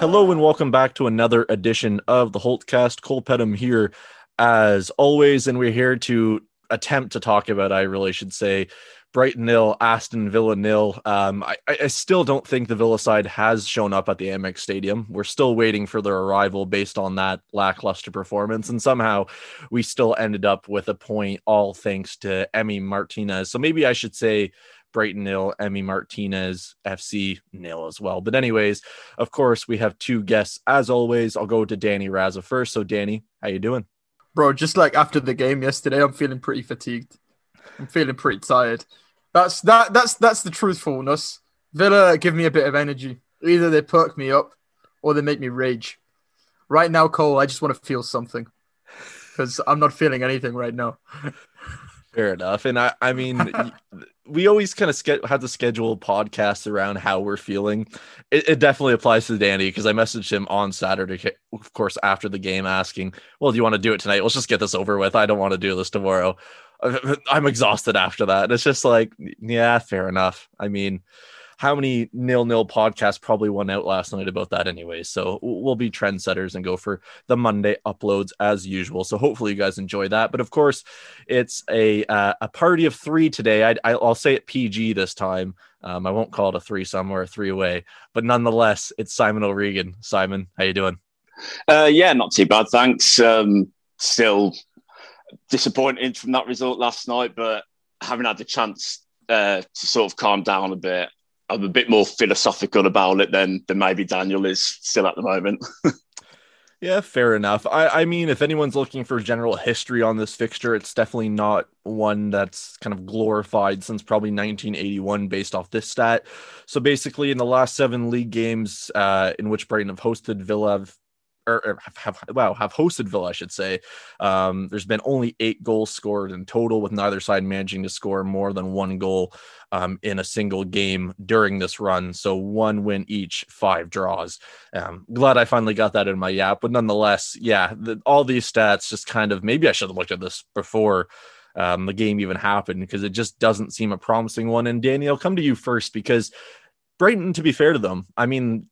Hello and welcome back to another edition of the Holtcast. Cole Pedham here as always, and we're here to attempt to talk about, I really should say, Brighton nil, Aston Villa nil. Um, I, I still don't think the Villa side has shown up at the Amex Stadium. We're still waiting for their arrival based on that lackluster performance, and somehow we still ended up with a point, all thanks to Emi Martinez. So maybe I should say Brighton nil, Emi Martinez FC nil as well. But anyways, of course, we have two guests as always. I'll go to Danny Raza first. So Danny, how you doing? Bro, just like after the game yesterday, I'm feeling pretty fatigued. I'm feeling pretty tired. That's that that's that's the truthfulness. Villa give me a bit of energy. Either they perk me up or they make me rage. Right now, Cole, I just want to feel something because I'm not feeling anything right now. Fair enough. And I, I mean, we always kind of ske- have to schedule podcasts around how we're feeling. It, it definitely applies to Danny because I messaged him on Saturday, of course, after the game, asking, "Well, do you want to do it tonight? Let's just get this over with. I don't want to do this tomorrow. I'm exhausted after that." It's just like, yeah, fair enough. I mean, how many nil nil podcasts probably went out last night about that anyway. So we'll be trendsetters and go for the Monday uploads as usual. So hopefully you guys enjoy that. But of course, it's a uh, a party of three today. I, will say it PG this time. Um, I won't call it a three somewhere, a three away. But nonetheless, it's Simon O'Regan. Simon, how you doing? Uh, yeah, not too bad, thanks. Um, still disappointed from that result last night, but having had the chance uh, to sort of calm down a bit, I'm a bit more philosophical about it than than maybe Daniel is still at the moment. yeah, fair enough. I, I mean, if anyone's looking for general history on this fixture, it's definitely not one that's kind of glorified since probably 1981 based off this stat. So basically, in the last seven league games uh, in which Brighton have hosted Villa, or, have, have, wow have hosted Villa, I should say. Um, there's been only eight goals scored in total, with neither side managing to score more than one goal um, in a single game during this run. So one win each, five draws. Um, glad I finally got that in my yap, but nonetheless, yeah, the, all these stats just kind of maybe I should have looked at this before. Um, the game even happened because it just doesn't seem a promising one. And Danny, I'll come to you first because Brighton, to be fair to them, I mean,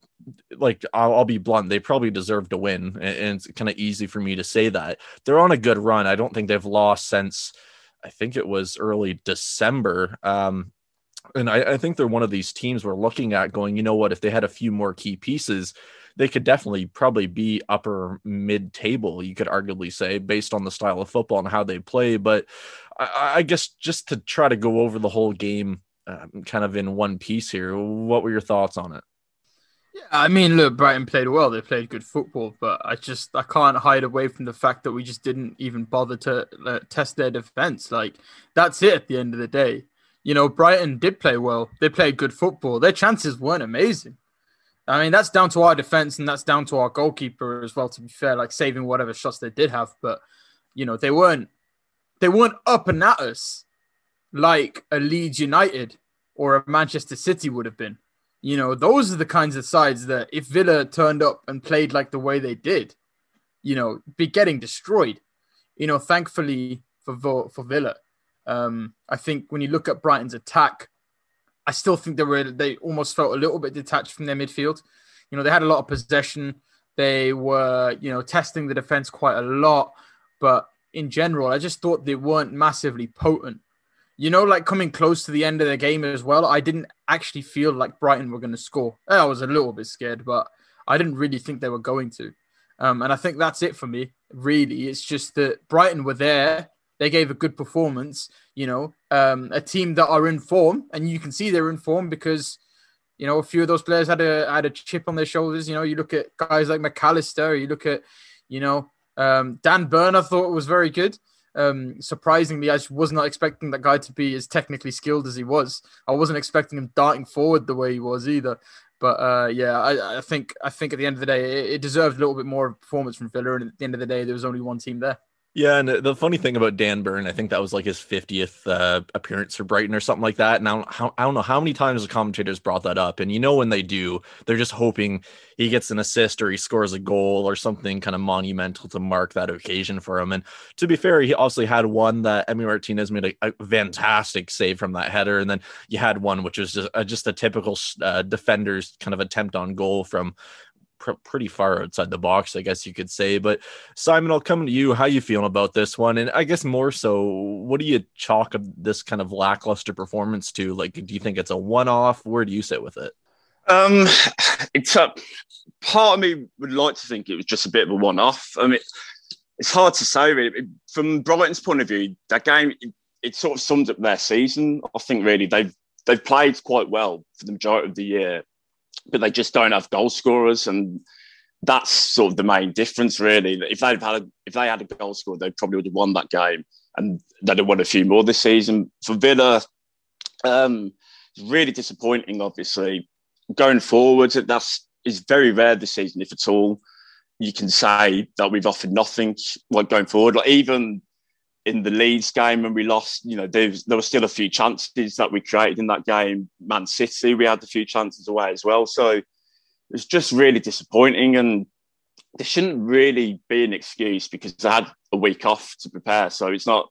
like I'll, I'll, be blunt, they probably deserve to win, and, it's kind of easy for me to say that they're on a good run. I don't think they've lost since I think it was early December. Um, and I, I think they're one of these teams we're looking at going, you know what, if they had a few more key pieces, they could definitely probably be upper mid table, you could arguably say, based on the style of football and how they play. But I, I guess just to try to go over the whole game um, kind of in one piece here, what were your thoughts on it? Yeah, I mean, look, Brighton played well. They played good football, but I just I can't hide away from the fact that we just didn't even bother to uh, test their defense. Like that's it at the end of the day. You know, Brighton did play well. They played good football. Their chances weren't amazing. I mean, that's down to our defense and that's down to our goalkeeper as well. To be fair, like saving whatever shots they did have, but you know they weren't they weren't up and at us like a Leeds United or a Manchester City would have been. You know, those are the kinds of sides that if Villa turned up and played like the way they did, you know, be getting destroyed. You know, thankfully for for Villa, um, I think when you look at Brighton's attack, I still think they were they almost felt a little bit detached from their midfield. You know, they had a lot of possession. They were, you know, testing the defense quite a lot, but in general, I just thought they weren't massively potent you know, like coming close to the end of the game as well, I didn't actually feel like Brighton were going to score. I was a little bit scared, but I didn't really think they were going to. Um, and I think that's it for me, really. It's just that Brighton were there. They gave a good performance, you know, um, a team that are in form, and you can see they're in form because, you know, a few of those players had a had a chip on their shoulders. You know, you look at guys like Mac Allister, you look at, you know, um, Dan Burn, I thought was very good. Um, surprisingly, I was not expecting that guy to be as technically skilled as he was. I wasn't expecting him darting forward the way he was either. But uh, yeah, I, I, think I think at the end of the day, it, it deserved a little bit more performance from Villa. And at the end of the day, there was only one team there. Yeah, and the funny thing about Dan Burn, I think that was like his 50th uh, appearance for Brighton or something like that. And I don't, I don't know how many times the commentators brought that up. And you know, when they do, they're just hoping he gets an assist or he scores a goal or something kind of monumental to mark that occasion for him. And to be fair, he obviously had one that Emi Martinez made a, a fantastic save from that header. And then you had one which was just, uh, just a typical uh, defender's kind of attempt on goal from pr- pretty far outside the box, I guess you could say. But Simon, I'll come to you. How you feeling about this one? And I guess more so, what do you chalk this kind of lackluster performance to? Like, do you think it's a one-off? Where do you sit with it? Um, it's a part of me would like to think it was just a bit of a one-off. I mean, it's hard to say really. From Brighton's point of view, that game it, it sort of sums up their season. I think really they've they've played quite well for the majority of the year but they just don't have goal scorers, and that's sort of the main difference, really. If they'd had a, if they had a goal scorer, they probably would have won that game, and they'd have won a few more this season. For Villa, um, it's really disappointing. Obviously, going forward, that's is very rare this season, if at all. You can say that we've offered nothing like going forward. Like even in the Leeds game when we lost, you know, there was, there were still a few chances that we created in that game. Man City, we had a few chances away as well. So it's just really disappointing. And there shouldn't really be an excuse because I had a week off to prepare. So it's not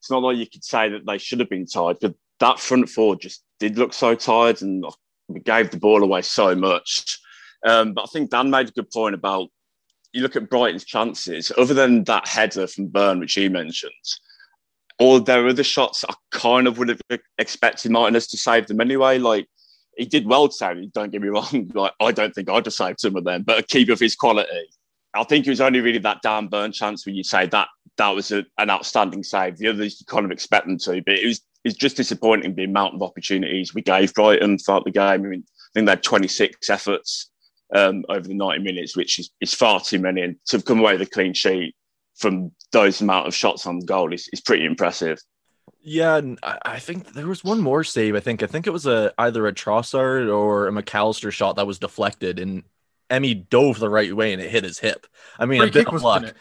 it's not like you could say that they should have been tired, but that front four just did look so tired and we gave the ball away so much. Um, but I think Dan made a good point about you look at Brighton's chances, other than that header from Burn, which you mentioned, all their other shots, I kind of would have expected Martinez to save them anyway. Like he did well to save don't get me wrong. Like I don't think I'd have saved some of them, but a keeper of his quality. I think it was only really that Dan Burn chance where you say that that was a, an outstanding save. The others you kind of expect them to, but it was it's just disappointing the amount of opportunities we gave Brighton throughout the game. I mean, I think they had 26 efforts um, over the 90 minutes, which is, is far too many. And to come away with a clean sheet from those amount of shots on goal is, is pretty impressive. Yeah, and I think there was one more save. I think I think it was a either a Trossard or a Mac Allister shot that was deflected, and Emi dove the right way and it hit his hip. I mean, free a bit of luck.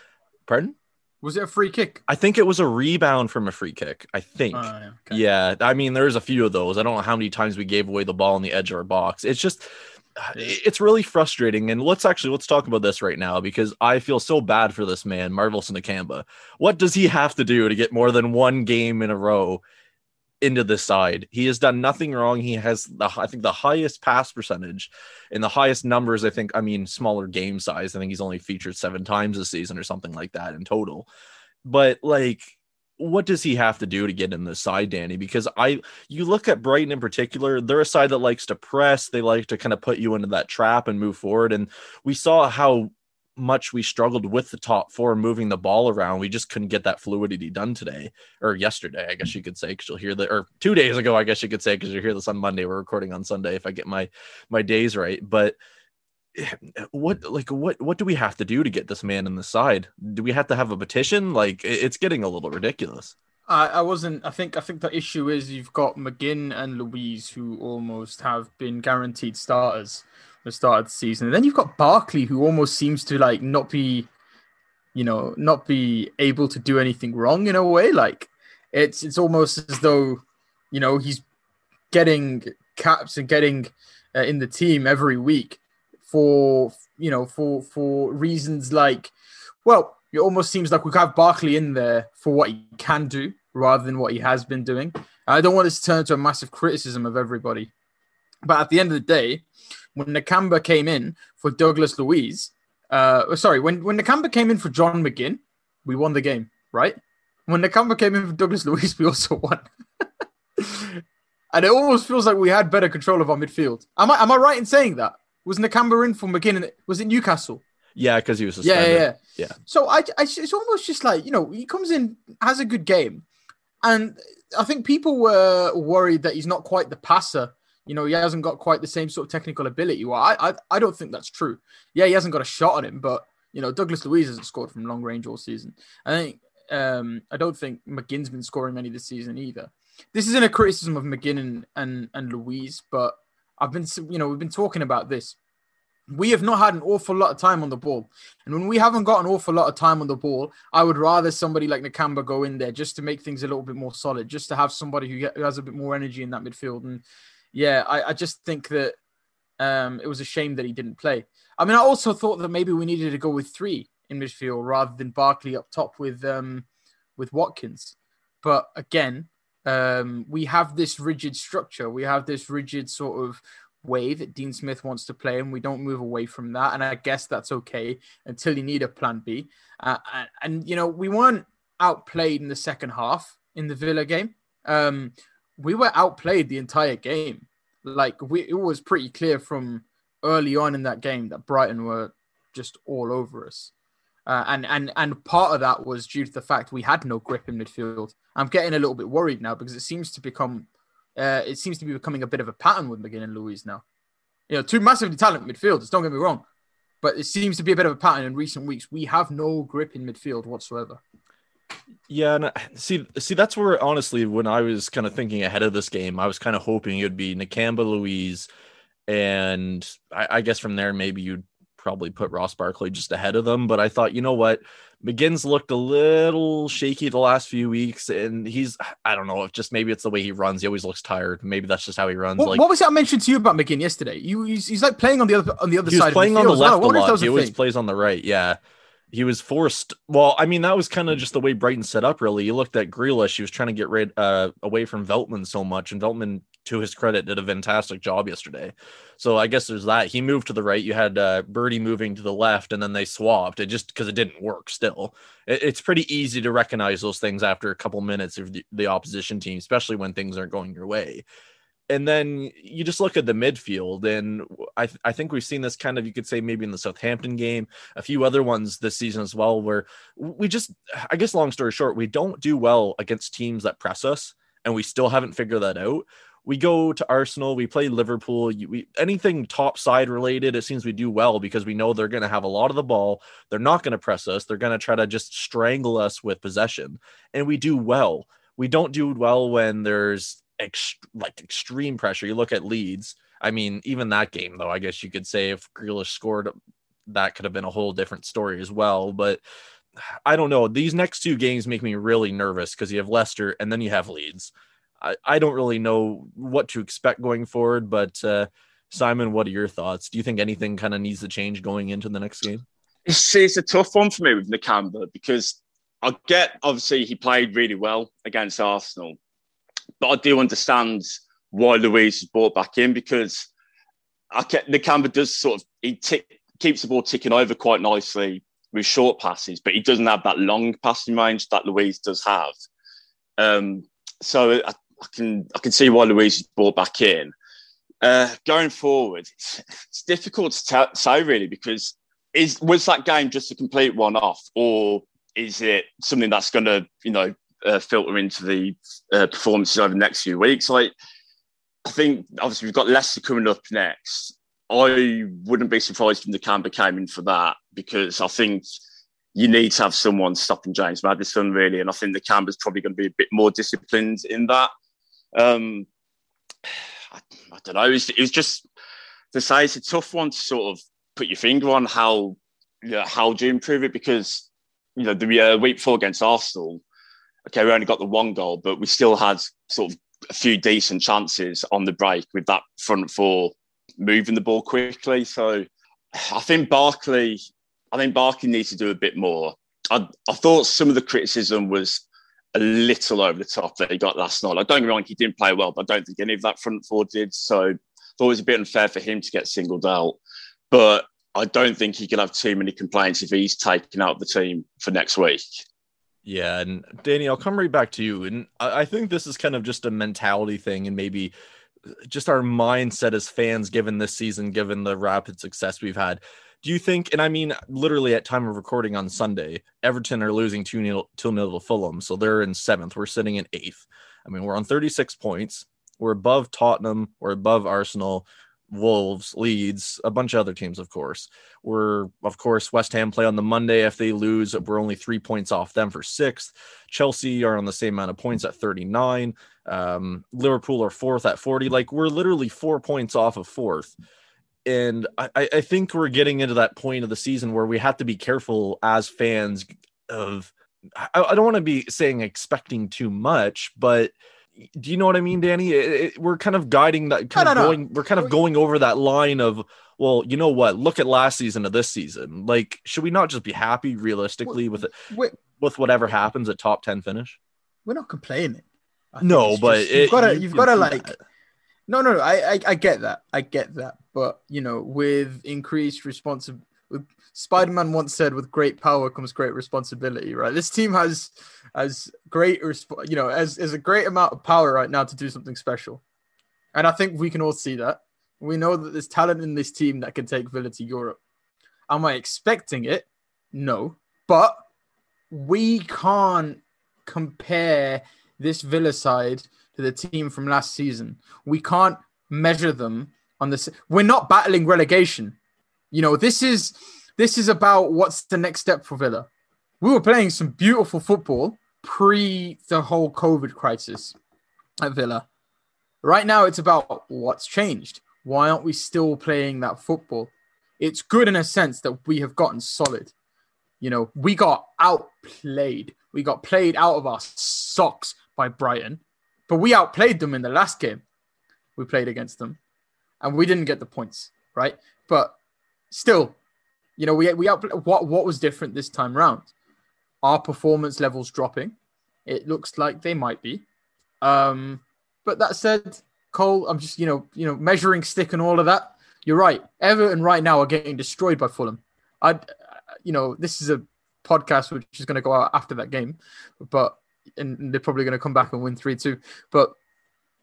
Pardon? Was it a free kick? I think it was a rebound from a free kick. I think. Yeah, okay. yeah, I mean, there's a few of those. I don't know how many times we gave away the ball on the edge of our box. It's just it's really frustrating. And let's actually let's talk about this right now because I feel so bad for this man, Marvelous Nakamba. What does he have to do to get more than one game in a row into the side? He has done nothing wrong. He has the I think the highest pass percentage and the highest numbers. I think I mean smaller game size. I think he's only featured seven times this season or something like that in total. But like what does he have to do to get in the side, Danny? Because I, you look at Brighton in particular, they're a side that likes to press. They like to kind of put you into that trap and move forward. And we saw how much we struggled with the top four moving the ball around. We just couldn't get that fluidity done today or yesterday, I guess you could say, because you'll hear that, or two days ago, I guess you could say, because you hear this on Monday. We're recording on Sunday if I get my my days right. But what like what what do we have to do to get this man in the side? Do we have to have a petition? Like it's getting a little ridiculous. I, I wasn't. I think. I think the issue is you've got McGinn and Luiz who almost have been guaranteed starters the start of the season, and then you've got Barkley who almost seems to like not be, you know, not be able to do anything wrong in a way. Like it's it's almost as though, you know, he's getting caps and getting uh, in the team every week for you know for for reasons like well it almost seems like we have Barkley in there for what he can do rather than what he has been doing. I don't want this to turn into a massive criticism of everybody, but at the end of the day, when Nakamba came in for Douglas Luiz, uh, sorry, when when Nakamba came in for John McGinn, we won the game, right? When Nakamba came in for Douglas Luiz, we also won. and it almost feels like we had better control of our midfield. Am I am I right in saying that? Was Nakamba in for McGinn? Was it Newcastle? Yeah, because he was suspended. Yeah, yeah, yeah. So I, I, it's almost just like you know, he comes in, has a good game, and I think people were worried that he's not quite the passer. You know, he hasn't got quite the same sort of technical ability. Well, I, I, I don't think that's true. Yeah, he hasn't got a shot on him, but you know, Douglas Luiz hasn't scored from long range all season. I think um, I don't think McGinn's been scoring many this season either. This isn't a criticism of McGinn and, and, and Luiz, but I've been, you know, we've been talking about this. We have not had an awful lot of time on the ball. And when we haven't got an awful lot of time on the ball, I would rather somebody like Nakamba go in there just to make things a little bit more solid, just to have somebody who has a bit more energy in that midfield. And yeah, I, I just think that um, it was a shame that he didn't play. I mean, I also thought that maybe we needed to go with three in midfield rather than Barkley up top with um, with Watkins. But again, um, we have this rigid structure. We have this rigid sort of way that Dean Smith wants to play, and we don't move away from that. And I guess that's okay until you need a plan B. Uh, and, and, you know, we weren't outplayed in the second half in the Villa game. Um, we were outplayed the entire game. Like we, it was pretty clear from early on in that game that Brighton were just all over us. Uh, and and and part of that was due to the fact we had no grip in midfield. I'm getting a little bit worried now because it seems to become, uh, it seems to be becoming a bit of a pattern with McGinn and Luiz now. You know, two massively talented midfielders. Don't get me wrong, but it seems to be a bit of a pattern in recent weeks. We have no grip in midfield whatsoever. Yeah, and see, see, that's where honestly, when I was kind of thinking ahead of this game, I was kind of hoping it would be Nakamba, Luiz, and I, I guess from there maybe you'd probably put Ross Barkley just ahead of them. But I thought, you know what, McGinn's looked a little shaky the last few weeks, and he's I don't know if just maybe it's the way he runs. He always looks tired. Maybe that's just how he runs. What, like, what was that I mentioned to you about McGinn yesterday? You he's, he's like playing on the other on the other he side. playing the on the left a lot. a He always thing. plays on the right. Yeah. He was forced. Well, I mean, that was kind of just the way Brighton set up. Really, you looked at Grealish. He was trying to get rid uh, away from Veltman so much, and Veltman, to his credit, did a fantastic job yesterday. So I guess there's that. He moved to the right. You had uh, Birdie moving to the left, and then they swapped. It just because it didn't work. Still, it, it's pretty easy to recognize those things after a couple minutes of the, the opposition team, especially when things aren't going your way and then you just look at the midfield, and I, th- I think we've seen this kind of, you could say, maybe in the Southampton game, a few other ones this season as well, where we just, I guess, long story short, we don't do well against teams that press us, and we still haven't figured that out. We go to Arsenal, we play Liverpool, we, anything top side related, it seems we do well because we know they're going to have a lot of the ball. They're not going to press us, they're going to try to just strangle us with possession, and we do well. We don't do well when there's like extreme pressure. You look at Leeds. I mean, even that game, though, I guess you could say if Grealish scored, that could have been a whole different story as well. But I don't know. These next two games make me really nervous because you have Leicester and then you have Leeds. I, I don't really know what to expect going forward. But uh, Simon, what are your thoughts? Do you think anything kind of needs to change going into the next game? It's, it's a tough one for me with Nakamba because I get obviously he played really well against Arsenal but I do understand why Luiz was brought back in because I Nakamba does sort of he tick, keeps the ball ticking over quite nicely with short passes, but he doesn't have that long passing range that Luiz does have. Um, so I, I, can I can see why Luiz is brought back in. Uh, going forward, it's, difficult to t- say really because is was that game just a complete one off, or is it something that's going to you know uh, filter into the uh, performances over the next few weeks. Like, I think obviously we've got Leicester coming up next. I wouldn't be surprised if Nakamba came in for that because I think you need to have someone stopping James Maddison really, and I think Nakamba's probably going to be a bit more disciplined in that. Um, I, I don't know. It was, it was just to say it's a tough one to sort of put your finger on how you know, how do you improve it because you know the uh, week before against Arsenal okay, we only got the one goal, but we still had sort of a few decent chances on the break with that front four moving the ball quickly. So I think Barkley, I think Barkley needs to do a bit more. I, I thought some of the criticism was a little over the top that he got last night. Like, don't get me wrong, he didn't play well, but I don't think any of that front four did. So it's always a bit unfair for him to get singled out. But I don't think he can have too many complaints if he's taken out the team for next week. Yeah, and Danny, I'll come right back to you. And I think this is kind of just a mentality thing and maybe just our mindset as fans given this season, given the rapid success we've had. Do you think, and I mean literally at time of recording on Sunday, Everton are losing 2 nil to Fulham. So they're in seventh. We're sitting in eighth. I mean, we're on 36 points. We're above Tottenham. We're above Arsenal. Wolves, Leeds, a bunch of other teams, of course. We're, of course, West Ham play on the Monday. If they lose, we're only three points off them for sixth. Chelsea are on the same amount of points at 39. Um, Liverpool are fourth at 40. Like we're literally four points off of fourth. And I, I think we're getting into that point of the season where we have to be careful as fans of, I, I don't want to be saying expecting too much, but do you know what I mean, Danny? It, it, we're kind of guiding that, kind no, of no, going, no. we're kind of going over that line of, well, you know what? Look at last season to this season. Like, should we not just be happy realistically with it, with whatever happens at top ten finish? We're not complaining. No, but just, you've got to, you've got to like. That. No, no, I, I, I get that, I get that, but you know, with increased responsibility, Spider-Man once said, "With great power comes great responsibility." Right? This team has has great, resp- you know, as as a great amount of power right now to do something special, and I think we can all see that. We know that there's talent in this team that can take Villa to Europe. Am I expecting it? No, but we can't compare this Villa side to the team from last season. We can't measure them on this. We're not battling relegation. You know, this is this is about what's the next step for Villa. We were playing some beautiful football pre the whole COVID crisis at Villa. Right now, it's about what's changed. Why aren't we still playing that football? It's good in a sense that we have gotten solid. You know, we got outplayed. We got played out of our socks by Brighton, but we outplayed them in the last game we played against them, and we didn't get the points, right? But still, you know, we we out what what was different this time round? Our performance levels dropping. It looks like they might be. Um, but that said, Cole, I'm just you know you know measuring stick and all of that. You're right. Everton right now are getting destroyed by Fulham. I, you know, this is a podcast which is going to go out after that game, but and they're probably going to come back and win three two. But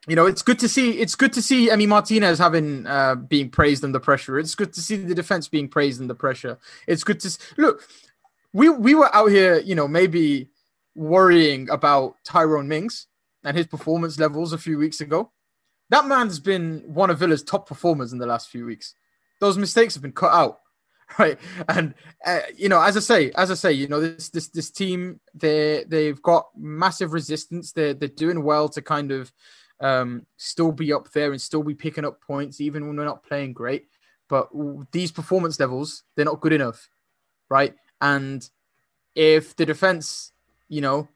you know, it's good to see. It's good to see Emi Martinez having uh, being praised under pressure. It's good to see the defense being praised under pressure. It's good to look. We we were out here, you know, maybe worrying about Tyrone Mings and his performance levels a few weeks ago. That man's been one of Villa's top performers in the last few weeks. Those mistakes have been cut out, right? And uh, you know, as I say, as I say, you know, this this this team they they've got massive resistance. They're they're doing well to kind of um, still be up there and still be picking up points, even when we're not playing great. But these performance levels, they're not good enough, right? And if the defense, you know,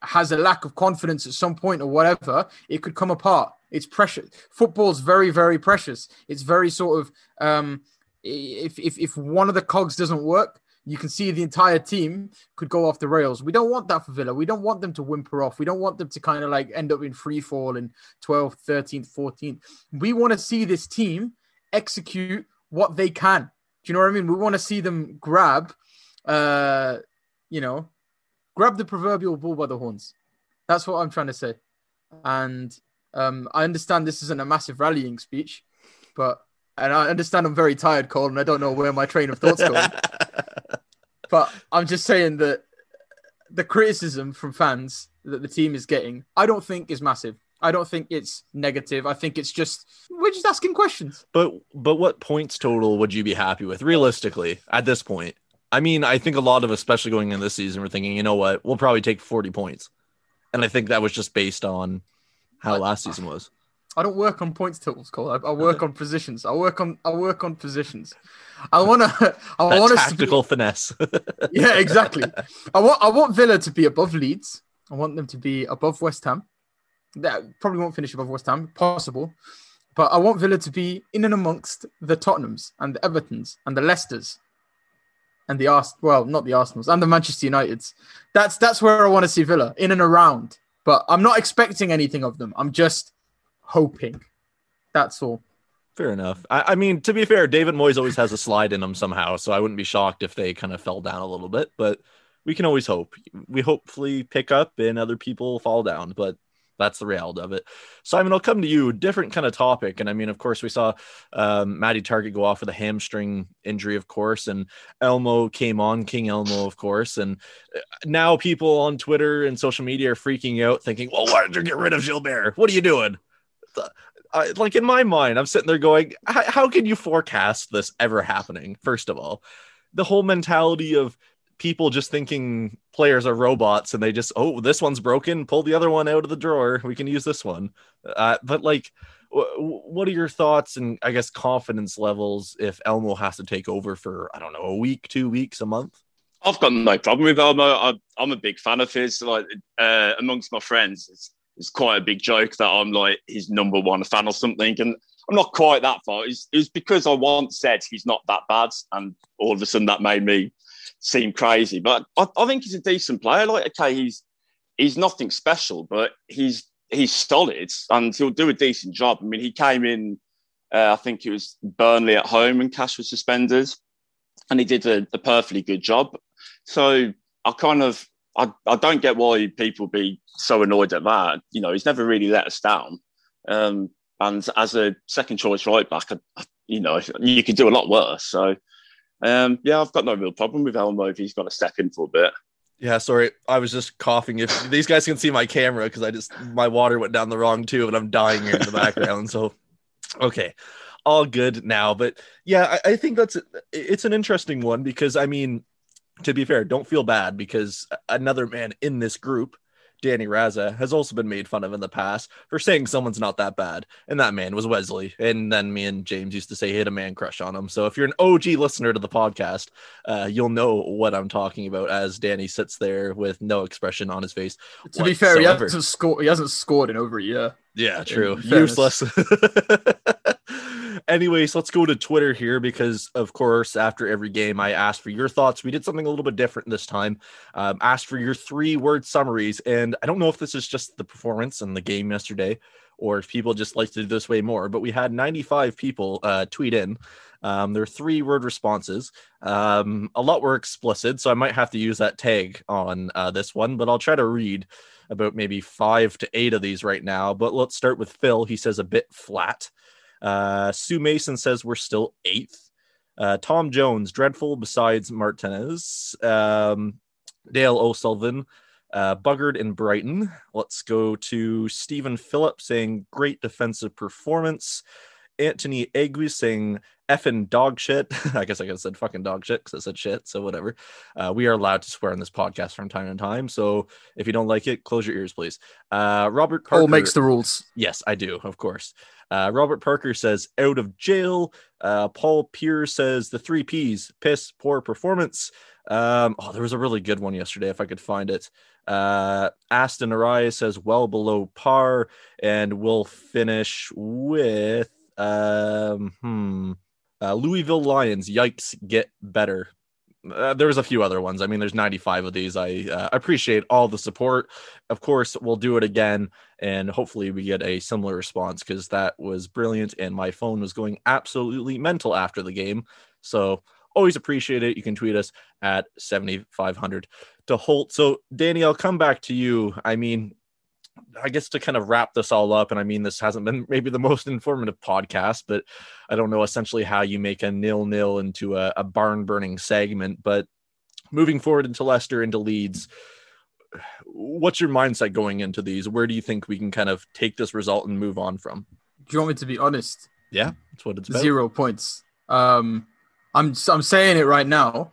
has a lack of confidence at some point or whatever, it could come apart. It's precious. Football's very, very precious. It's very sort of um, if if if one of the cogs doesn't work, you can see the entire team could go off the rails. We don't want that for Villa. We don't want them to whimper off. We don't want them to kind of like end up in free fall in 12th, 13th, 14th. We want to see this team execute what they can. Do you know what I mean? We want to see them grab, uh, you know, grab the proverbial bull by the horns. That's what I'm trying to say. And um, I understand this isn't a massive rallying speech, but and I understand I'm very tired, Colin. I don't know where my train of thoughts going. but I'm just saying that the criticism from fans that the team is getting, I don't think is massive. I don't think it's negative. I think it's just we're just asking questions. But but what points total would you be happy with realistically at this point? I mean, I think a lot of especially going in this season, we're thinking, you know what, we'll probably take 40 points. And I think that was just based on how last season was. I don't work on points totals, Cole. I, I work on positions. I work on I work on positions. I want to. I want tactical be, finesse. yeah, exactly. I want I want Villa to be above Leeds. I want them to be above West Ham. That probably won't finish above West Ham, possible. But I want Villa to be in and amongst the Tottenhams and the Evertons and the Leicesters and the Ars. Well, not the Arsenals and the Manchester Uniteds. That's that's where I want to see Villa in and around. But I'm not expecting anything of them. I'm just hoping. That's all. Fair enough. I, I, mean, to be fair, David Moyes always has a slide in him somehow, so I wouldn't be shocked if they kind of fell down a little bit. But we can always hope. We hopefully pick up and other people fall down, but that's the reality of it. Simon, I'll come to you. Different kind of topic, and I mean, of course, we saw um, Maddie Targett go off with a hamstring injury, of course, and Elmo came on, King Elmo, of course, and uh, now people on Twitter and social media are freaking out, thinking, "Well, why did you get rid of Gilbert? What are you doing?" I, like in my mind, I'm sitting there going, how can you forecast this ever happening? First of all, the whole mentality of people just thinking players are robots and they just, oh, this one's broken, pull the other one out of the drawer. We can use this one. Uh, but like, what are your thoughts and I guess confidence levels if Elmo has to take over for I don't know a week, two weeks, a month? I've got no problem with Elmo. I, am a big fan of his. Like uh, amongst my friends, it's, quite a big joke that I'm like his number one fan or something, and I'm not quite that far. It's, it was because I once said he's not that bad, and all of a sudden that made me seem crazy. But I, I think he's a decent player. Like okay, he's he's nothing special, but he's he's solid and he'll do a decent job. I mean, he came in, uh, I think it was Burnley at home and Cash was suspended, and he did a, a perfectly good job. So I kind of I, I don't get why people be so annoyed at that. You know, he's never really let us down. Um, and as a second choice right back, I, you know, you could do a lot worse. So, um, yeah, I've got no real problem with Elmo if he's got to step in for a bit. Yeah, sorry. I was just coughing. If these guys can see my camera, because I just my water went down the wrong tube and I'm dying here in the background. So, okay, all good now. But yeah, I, I think that's it's an interesting one because I mean, to be fair, don't feel bad because another man in this group Danny Raza has also been made fun of in the past for saying someone's not that bad. And that man was Wesley. And then me and James used to say he had a man crush on him. So if you're an OG listener to the podcast, uh, you'll know what I'm talking about as Danny sits there with no expression on his face. To whatsoever. be fair, he hasn't scored he hasn't scored in over a year. Yeah, true. Useless. Anyways, let's go to Twitter here because, of course, after every game, I asked for your thoughts. We did something a little bit different this time. Um, asked for your three word summaries. And I don't know if this is just the performance and the game yesterday or if people just like to do this way more, but we had 95 people uh, tweet in. Um, there are three word responses. Um, a lot were explicit, so I might have to use that tag on uh, this one, but I'll try to read about maybe five to eight of these right now. But let's start with Phil. He says a bit flat. Uh, Sue Mason says we're still eighth. Uh, Tom Jones, dreadful besides Martinez. Um, Dale O'Sullivan, uh, Buggered in Brighton. Let's go to Stephen Phillips saying great defensive performance. Anthony Agu saying effing dog shit. I guess I could have said fucking dog shit because I said shit. So whatever. Uh, we are allowed to swear on this podcast from time to time. So if you don't like it, close your ears, please. Uh, Robert Parker. makes the rules. Yes, I do, of course. Uh, Robert Parker says out of jail. Uh, Paul Pierce says the three P's: piss, poor performance. Um, oh, there was a really good one yesterday. If I could find it. Uh, Aston Arias says well below par, and we'll finish with um, hmm. Uh, Louisville Lions, yikes, get better. Uh, there's a few other ones. I mean, there's 95 of these. I uh, appreciate all the support. Of course, we'll do it again, and hopefully, we get a similar response because that was brilliant. And my phone was going absolutely mental after the game. So, always appreciate it. You can tweet us at 7500 to Holte. So, Danny, I'll come back to you. I mean, I guess to kind of wrap this all up, and I mean, this hasn't been maybe the most informative podcast, but I don't know essentially how you make a nil nil into a, a barn burning segment. But moving forward into Leicester, into Leeds, what's your mindset going into these? Where do you think we can kind of take this result and move on from? Do you want me to be honest? Yeah, that's what it's about. Zero points. Um, I'm I'm saying it right now,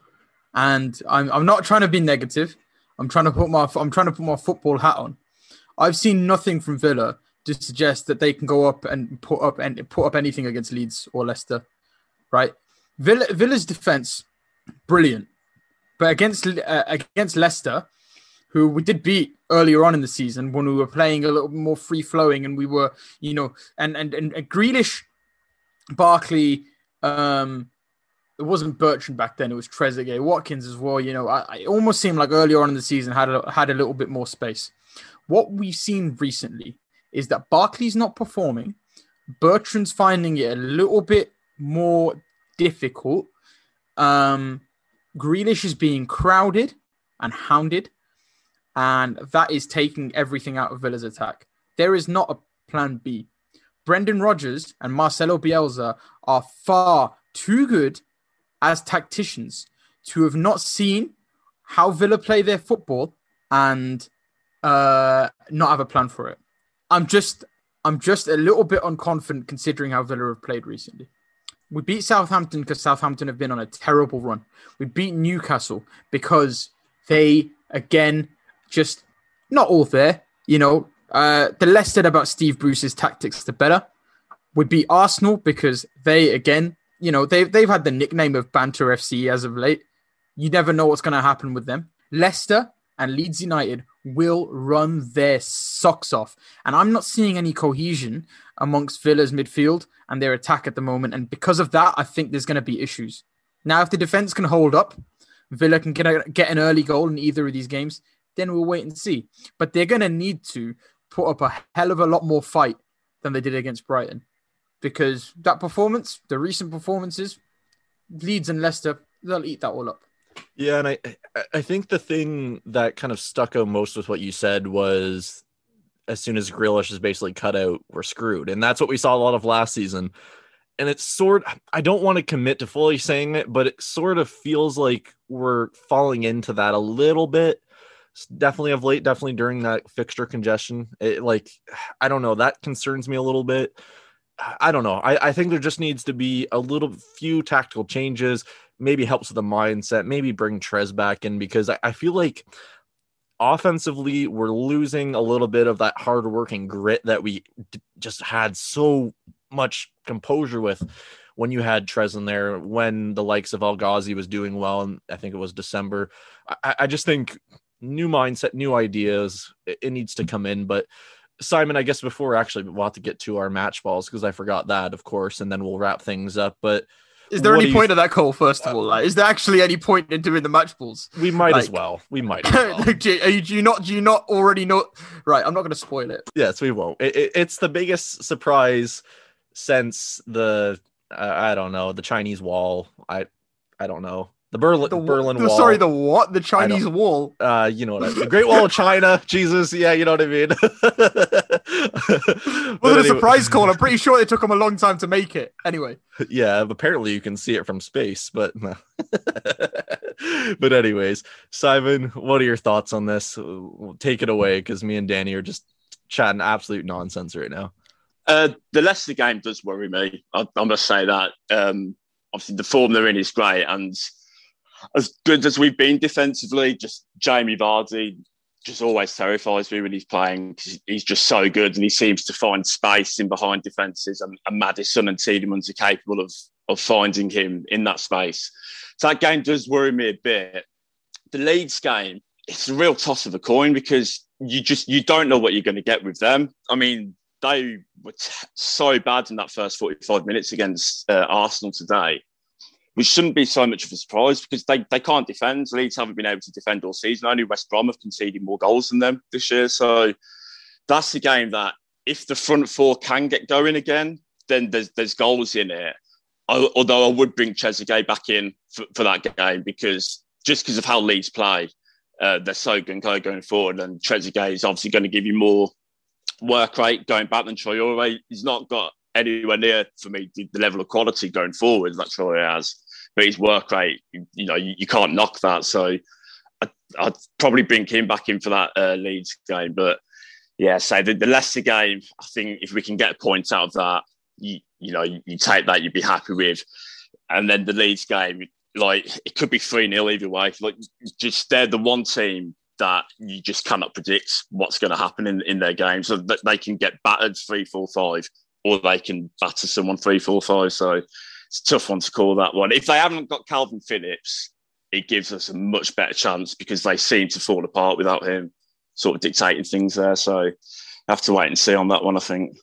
and I'm I'm not trying to be negative. I'm trying to put my I'm trying to put my football hat on. I've seen nothing from Villa to suggest that they can go up and put up and put up anything against Leeds or Leicester, right? Villa, Villa's defense, brilliant, but against uh, against Leicester, who we did beat earlier on in the season when we were playing a little more free flowing and we were, you know, and and and, and Grealish, Barkley, um, it wasn't Bertrand back then; it was Trezeguet, Watkins as well. You know, I, I almost seemed like earlier on in the season had a, had a little bit more space what we've seen recently is that Barkley's not performing. Bertrand's finding it a little bit more difficult. Um, Grealish is being crowded and hounded, and that is taking everything out of Villa's attack. There is not a plan B. Brendan Rodgers and Marcelo Bielsa are far too good as tacticians to have not seen how Villa play their football and uh, not have a plan for it. I'm just I'm just a little bit unconfident considering how Villa have played recently. We beat Southampton because Southampton have been on a terrible run. We beat Newcastle because they, again, just not all there. You know, uh, the less said about Steve Bruce's tactics, the better. We beat Arsenal because they, again, you know, they've, they've had the nickname of Banter FC as of late. You never know what's going to happen with them. Leicester and Leeds United will run their socks off. And I'm not seeing any cohesion amongst Villa's midfield and their attack at the moment. And because of that, I think there's going to be issues. Now, if the defense can hold up, Villa can get, a, get an early goal in either of these games, then we'll wait and see. But they're going to need to put up a hell of a lot more fight than they did against Brighton because that performance, the recent performances, Leeds and Leicester, they'll eat that all up. Yeah, and I I think the thing that kind of stuck out most with what you said was as soon as Grealish is basically cut out, we're screwed. And that's what we saw a lot of last season. And it's sort I don't want to commit to fully saying it, but it sort of feels like we're falling into that a little bit. Definitely of late, definitely during that fixture congestion. It, like I don't know, that concerns me a little bit. I don't know. I, I think there just needs to be a little few tactical changes, maybe helps with the mindset, maybe bring Trez back in because I, I feel like offensively we're losing a little bit of that hard hardworking grit that we d- just had so much composure with when you had Trez in there, when the likes of El Ghazi was doing well, and I think it was December. I, I just think new mindset, new ideas, it, it needs to come in, but Simon, I guess before actually we'll have to get to our match balls because I forgot that, of course, and then we'll wrap things up. But is there any point you... of that call? First of all, like, is there actually any point in doing the match balls? We might like... as well. We might. As well. do, you, do, you, not? Do you not already know? Right, I'm not going to spoil it. Yes, we won't. It, it, it's the biggest surprise since the uh, I don't know the Chinese Wall. I I don't know the Berlin, the, Berlin the, Wall. Sorry, the what? The Chinese Wall. Uh, you know what I mean. The Great Wall of China. Jesus, yeah, you know what I mean. well, anyway. a surprise call. I'm pretty sure it took them a long time to make it. Anyway. Yeah, apparently you can see it from space, but but anyways, Simon, what are your thoughts on this? Take it away, because me and Danny are just chatting absolute nonsense right now. Uh, the Leicester game does worry me. I, I must say that. Um, obviously, the form they're in is great, and as good as we've been defensively, just Jamie Vardy just always terrifies me when he's playing because he's just so good and he seems to find space in behind defences and, and Maddison and Tielemans are capable of of finding him in that space. So that game does worry me a bit. The Leeds game, it's a real toss of a coin because you just you don't know what you're going to get with them. I mean, they were t- so bad in that first 45 minutes against uh, Arsenal today which shouldn't be so much of a surprise because they, they can't defend. Leeds haven't been able to defend all season. Only West Brom have conceded more goals than them this year. So that's the game that if the front four can get going again, then there's there's goals in it. I, although I would bring Trezeguet back in for, for that game because just because of how Leeds play, uh, they're so gung going forward. And Trezeguet is obviously going to give you more work rate going back than Traore. He's not got anywhere near for me the, the level of quality going forward that Traore has but his work rate, you know, you, you can't knock that. So I, would probably bring him back in for that uh, Leeds game. But yeah, so the, the Leicester game, I think if we can get points out of that, you, you know, you, you take that, you'd be happy with. And then the Leeds game, like it could be 3 0 either way. Like just they're the one team that you just cannot predict what's going to happen in, in their game. So that they can get battered 3 4 5 or they can batter someone three, four, five. So it's a tough one to call that one. If they haven't got Kalvin Phillips, it gives us a much better chance because they seem to fall apart without him sort of dictating things there. So I have to wait and see on that one, I think.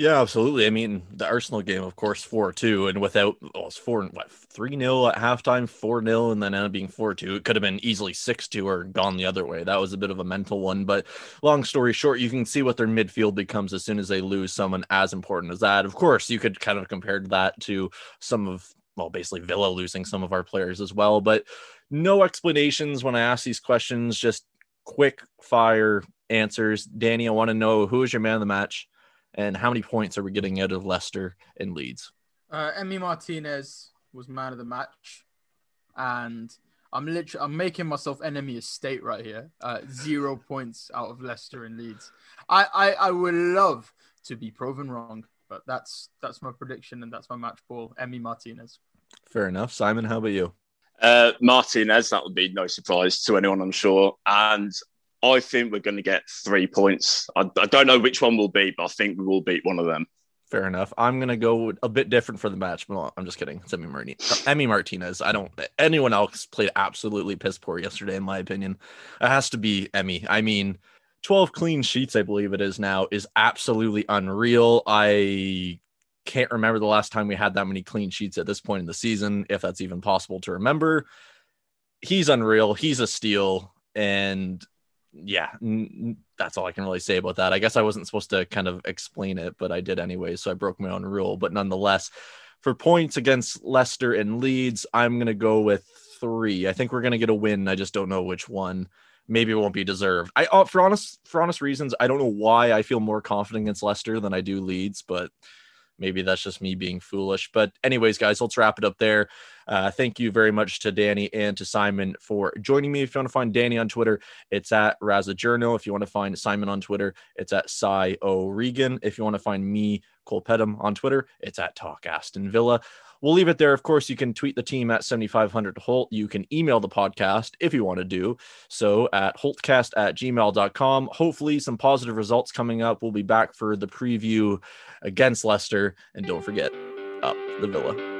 Yeah, absolutely. I mean, the Arsenal game, of course, 4 2, and without, well, it's 4, what, 3 0 at halftime, 4 0, and then ended up being 4 2. It could have been easily 6 2 or gone the other way. That was a bit of a mental one. But long story short, you can see what their midfield becomes as soon as they lose someone as important as that. Of course, you could kind of compare that to some of, well, basically Villa losing some of our players as well. But no explanations when I ask these questions, just quick fire answers. Danny, I want to know who is your man of the match? And how many points are we getting out of Leicester and Leeds? Uh, Emi Martinez was man of the match, and I'm literally I'm making myself enemy of state right here. Uh, zero points out of Leicester and Leeds. I, I I would love to be proven wrong. But that's that's my prediction, and that's my match ball. Emi Martinez. Fair enough. Simon, how about you? Uh, Martinez, that would be no surprise to anyone, I'm sure. And I think we're going to get three points. I, I don't know which one will be, but I think we will beat one of them. Fair enough. I'm gonna go a bit different for the match. Well, I'm just kidding. It's Emi Martinez. Emi Martinez. I don't. Anyone else played absolutely piss poor yesterday, in my opinion. It has to be Emi. I mean, 12 clean sheets, I believe it is now, is absolutely unreal. I can't remember the last time we had that many clean sheets at this point in the season, if that's even possible to remember. He's unreal. He's a steal, and yeah, n- that's all I can really say about that. I guess I wasn't supposed to kind of explain it, but I did anyway. So I broke my own rule. But nonetheless, for points against Leicester and Leeds, I'm going to go with three. I think we're going to get a win. I just don't know which one. Maybe it won't be deserved. I, uh, for honest, for honest reasons, I don't know why I feel more confident against Leicester than I do Leeds, but maybe that's just me being foolish. But, anyways, guys, let's wrap it up there. Uh, thank you very much to Danny and to Simon for joining me. If you want to find Danny on Twitter, it's at Razajourno. If you want to find Simon on Twitter, it's at Cy O'Regan. If you want to find me, Cole Pedham, on Twitter, it's at Talk Aston Villa. We'll leave it there. Of course, you can tweet the team at 7500 Holte. You can email the podcast if you want to do so at holtcast at gmail.com. Hopefully, some positive results coming up. We'll be back for the preview against Leicester. And don't forget, up the Villa.